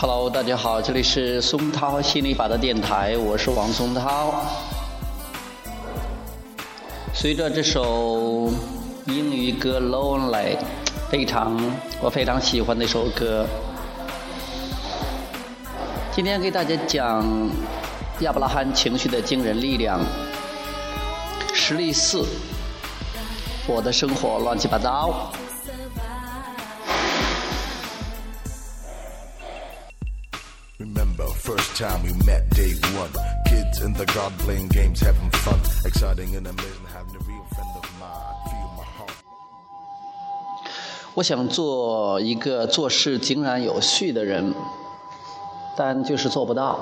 Hello，大家好，这里是松涛心理法的电台，我是王松涛。随着这首英语歌《Lonely》，非常我非常喜欢的一首歌。今天给大家讲亚伯拉罕情绪的惊人力量。实例四：我的生活乱七八糟。Time we met day one. Kids in the garden playing games, having fun. Exciting and amazing, having a real friend of mine. Feel my heart. 我想做一个做事井然有序的人，但就是做不到。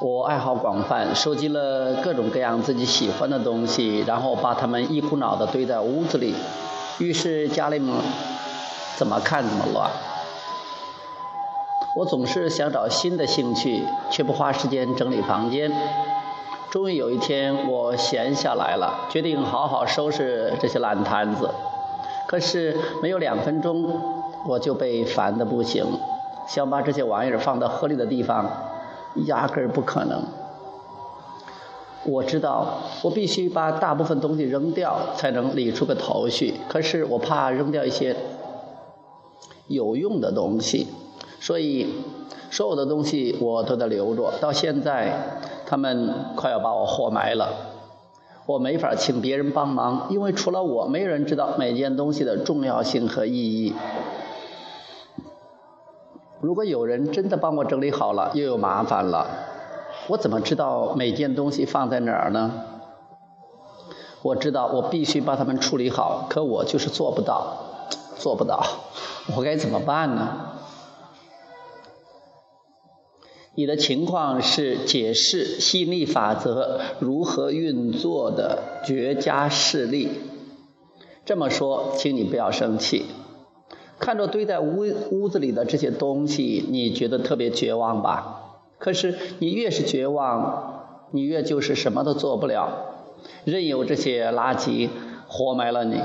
我爱好广泛，收集了各种各样自己喜欢的东西，然后把它们一股脑的堆在屋子里，于是家里怎么看怎么乱。我总是想找新的兴趣，却不花时间整理房间。终于有一天，我闲下来了，决定好好收拾这些烂摊子。可是没有两分钟，我就被烦得不行。想把这些玩意儿放到合理的地方，压根儿不可能。我知道，我必须把大部分东西扔掉，才能理出个头绪。可是我怕扔掉一些有用的东西。所以，所有的东西我都得留着。到现在，他们快要把我活埋了。我没法请别人帮忙，因为除了我，没人知道每件东西的重要性和意义。如果有人真的帮我整理好了，又有麻烦了。我怎么知道每件东西放在哪儿呢？我知道我必须把它们处理好，可我就是做不到，做不到。我该怎么办呢？你的情况是解释吸引力法则如何运作的绝佳事例。这么说，请你不要生气。看着堆在屋屋子里的这些东西，你觉得特别绝望吧？可是你越是绝望，你越就是什么都做不了，任由这些垃圾活埋了你。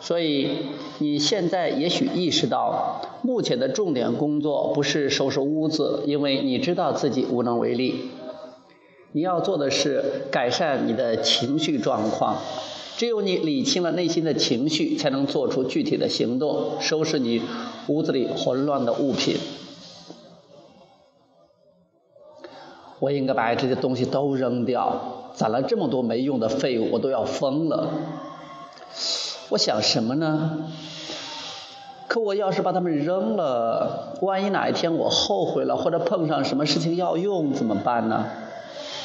所以你现在也许意识到，目前的重点工作不是收拾屋子，因为你知道自己无能为力。你要做的是改善你的情绪状况。只有你理清了内心的情绪，才能做出具体的行动，收拾你屋子里混乱的物品。我应该把这些东西都扔掉，攒了这么多没用的废物，我都要疯了。我想什么呢？可我要是把它们扔了，万一哪一天我后悔了，或者碰上什么事情要用，怎么办呢？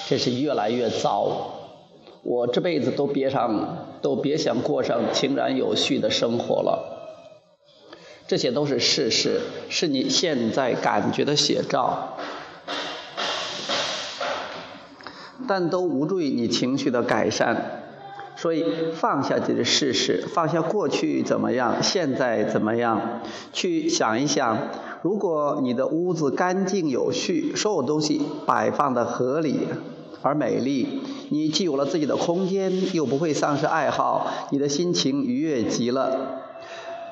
这是越来越糟，我这辈子都别上，都别想过上井然有序的生活了。这些都是事实，是你现在感觉的写照，但都无助于你情绪的改善。所以放下这个事实，放下过去怎么样，现在怎么样，去想一想，如果你的屋子干净有序，所有东西摆放的合理而美丽，你既有了自己的空间，又不会丧失爱好，你的心情愉悦极了。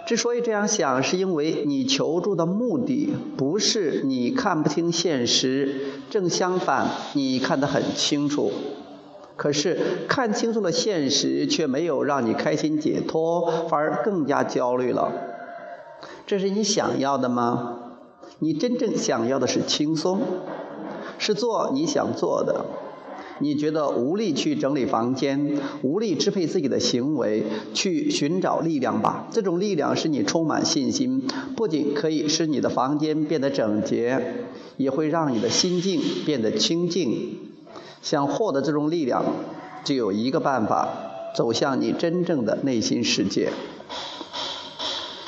之所以这样想，是因为你求助的目的不是你看不清现实，正相反，你看得很清楚。可是看清楚了现实，却没有让你开心解脱，反而更加焦虑了。这是你想要的吗？你真正想要的是轻松，是做你想做的。你觉得无力去整理房间，无力支配自己的行为，去寻找力量吧。这种力量使你充满信心，不仅可以使你的房间变得整洁，也会让你的心境变得清净。想获得这种力量，只有一个办法：走向你真正的内心世界。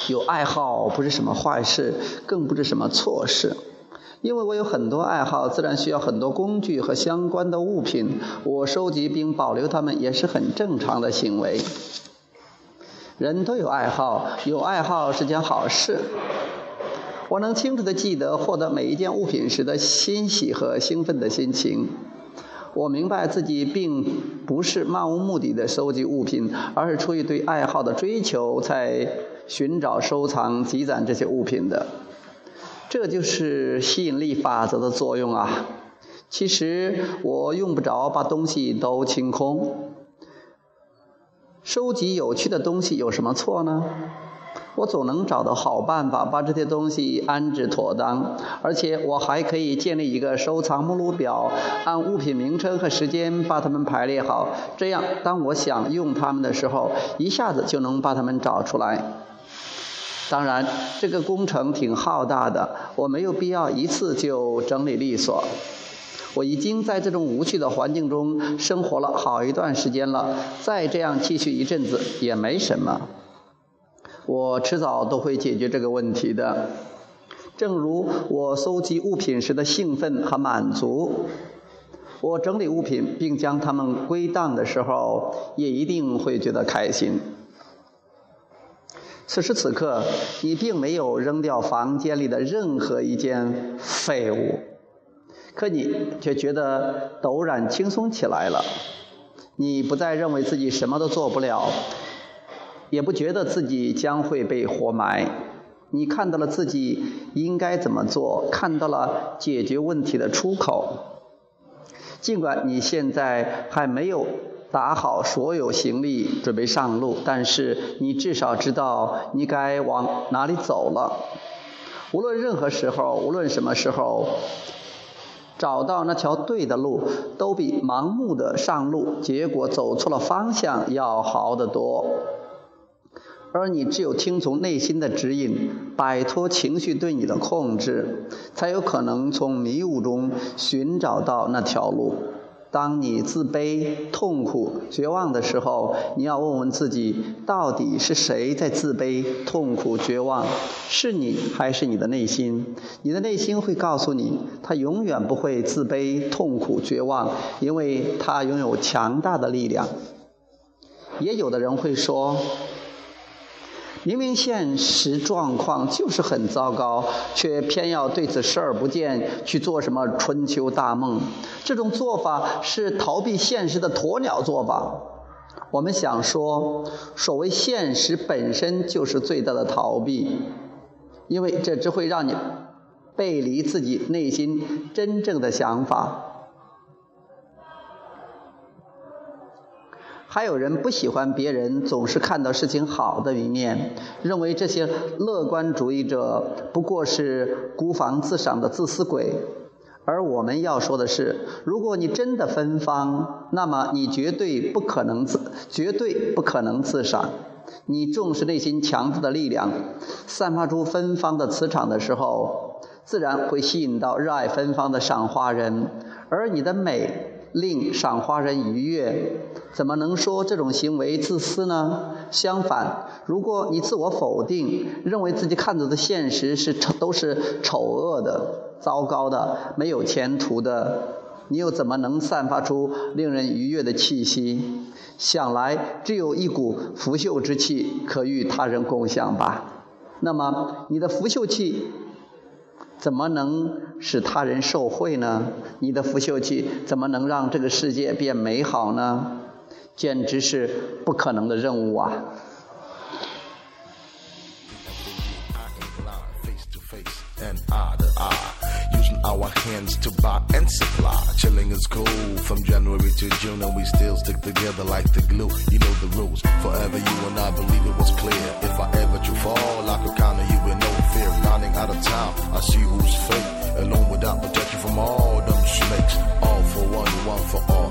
有爱好不是什么坏事，更不是什么错事。因为我有很多爱好，自然需要很多工具和相关的物品。我收集并保留它们也是很正常的行为。人都有爱好，有爱好是件好事。我能清楚地记得获得每一件物品时的欣喜和兴奋的心情。我明白自己并不是漫无目的的收集物品，而是出于对爱好的追求才寻找、收藏、积攒这些物品的。这就是吸引力法则的作用啊！其实我用不着把东西都清空，收集有趣的东西有什么错呢？我总能找到好办法把这些东西安置妥当，而且我还可以建立一个收藏目录表，按物品名称和时间把它们排列好，这样当我想用它们的时候，一下子就能把它们找出来。当然，这个工程挺浩大的，我没有必要一次就整理利索。我已经在这种无趣的环境中生活了好一段时间了，再这样继续一阵子也没什么。我迟早都会解决这个问题的，正如我搜集物品时的兴奋和满足，我整理物品并将它们归档的时候，也一定会觉得开心。此时此刻，你并没有扔掉房间里的任何一件废物，可你却觉得陡然轻松起来了。你不再认为自己什么都做不了。也不觉得自己将会被活埋，你看到了自己应该怎么做，看到了解决问题的出口。尽管你现在还没有打好所有行李准备上路，但是你至少知道你该往哪里走了。无论任何时候，无论什么时候，找到那条对的路，都比盲目的上路，结果走错了方向要好得多。而你只有听从内心的指引，摆脱情绪对你的控制，才有可能从迷雾中寻找到那条路。当你自卑、痛苦、绝望的时候，你要问问自己：到底是谁在自卑、痛苦、绝望？是你还是你的内心？你的内心会告诉你，他永远不会自卑、痛苦、绝望，因为他拥有强大的力量。也有的人会说。明明现实状况就是很糟糕，却偏要对此视而不见，去做什么春秋大梦？这种做法是逃避现实的鸵鸟做法。我们想说，所谓现实本身就是最大的逃避，因为这只会让你背离自己内心真正的想法。还有人不喜欢别人总是看到事情好的一面，认为这些乐观主义者不过是孤芳自赏的自私鬼。而我们要说的是，如果你真的芬芳，那么你绝对不可能自绝对不可能自赏。你重视内心强大的力量，散发出芬芳的磁场的时候，自然会吸引到热爱芬芳的赏花人，而你的美。令赏花人愉悦，怎么能说这种行为自私呢？相反，如果你自我否定，认为自己看到的现实是丑都是丑恶的、糟糕的、没有前途的，你又怎么能散发出令人愉悦的气息？想来只有一股腐朽之气可与他人共享吧。那么，你的腐朽气？怎么能使他人受贿呢？你的腐朽气怎么能让这个世界变美好呢？简直是不可能的任务啊！our hands to buy and supply. Chilling is cool from January to June, and we still stick together like the glue. You know the rules. Forever, you and I believe it was clear. If I ever to fall, I could count on you with fear. Running out of town, I see who's fake. Alone without protection from all them snakes. All for one, one for all.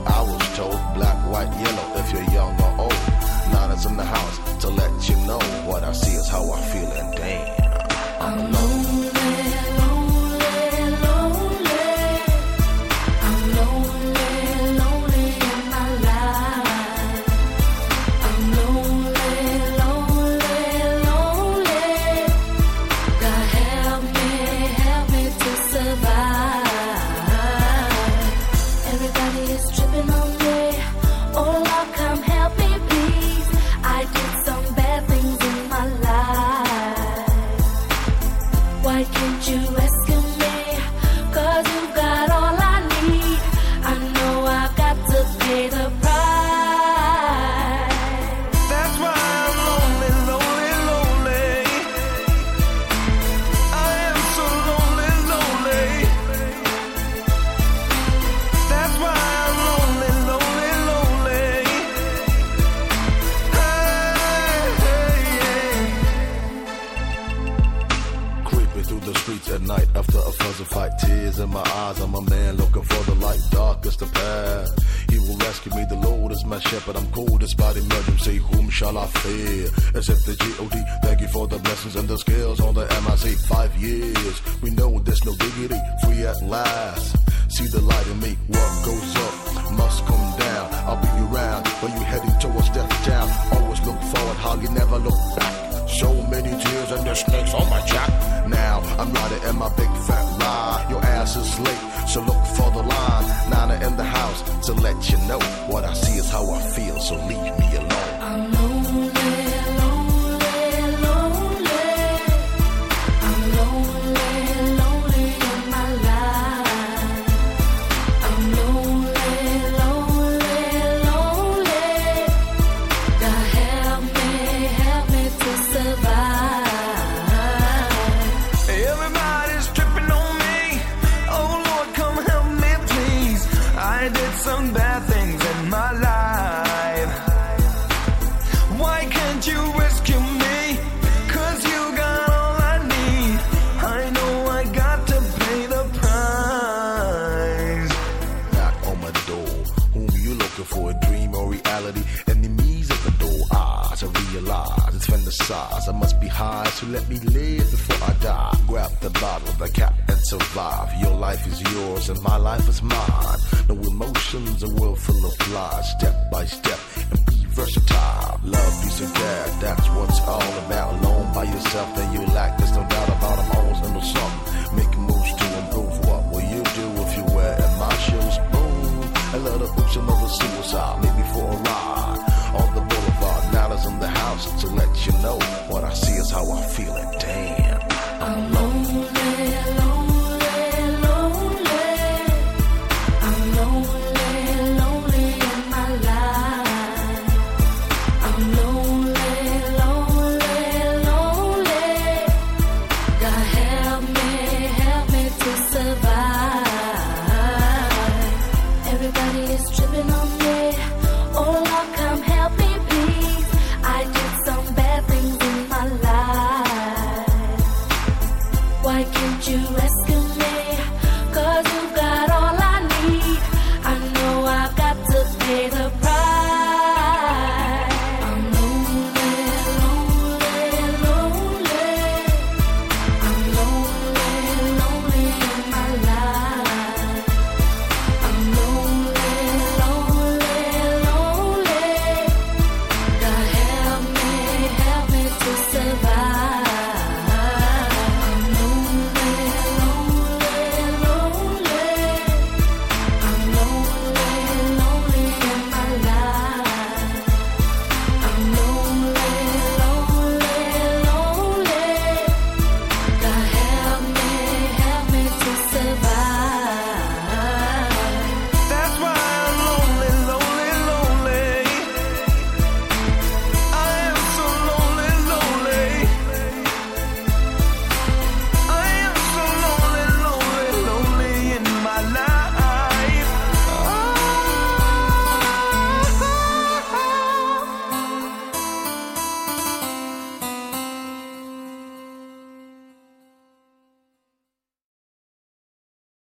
Shall I fear? Except the G.O.D. Thank you for the blessings and the skills on the MIC. Five years, we know there's no dignity, Free at last. See the light in me. What goes up must come down. I'll be around when you're heading towards death town. Always look forward, how you never look back. So many tears and the snakes on my jack. Now I'm riding in my big fat ride. Your ass is late, so look for the line. Nana in the house to let you know what I see is how I feel. So leave me alone. Fantasize. I must be high, so let me live before I die. Grab the bottle, the cap, and survive. Your life is yours, and my life is mine. No emotions, a world full of lies. Step by step, and be versatile. Love, peace, and care, that's what's all about. Alone by yourself, then you lack. There's no doubt about I'm always into something. Making moves to improve. What will you do if you wear in my shoes? Boom. A lot of books and other suicide.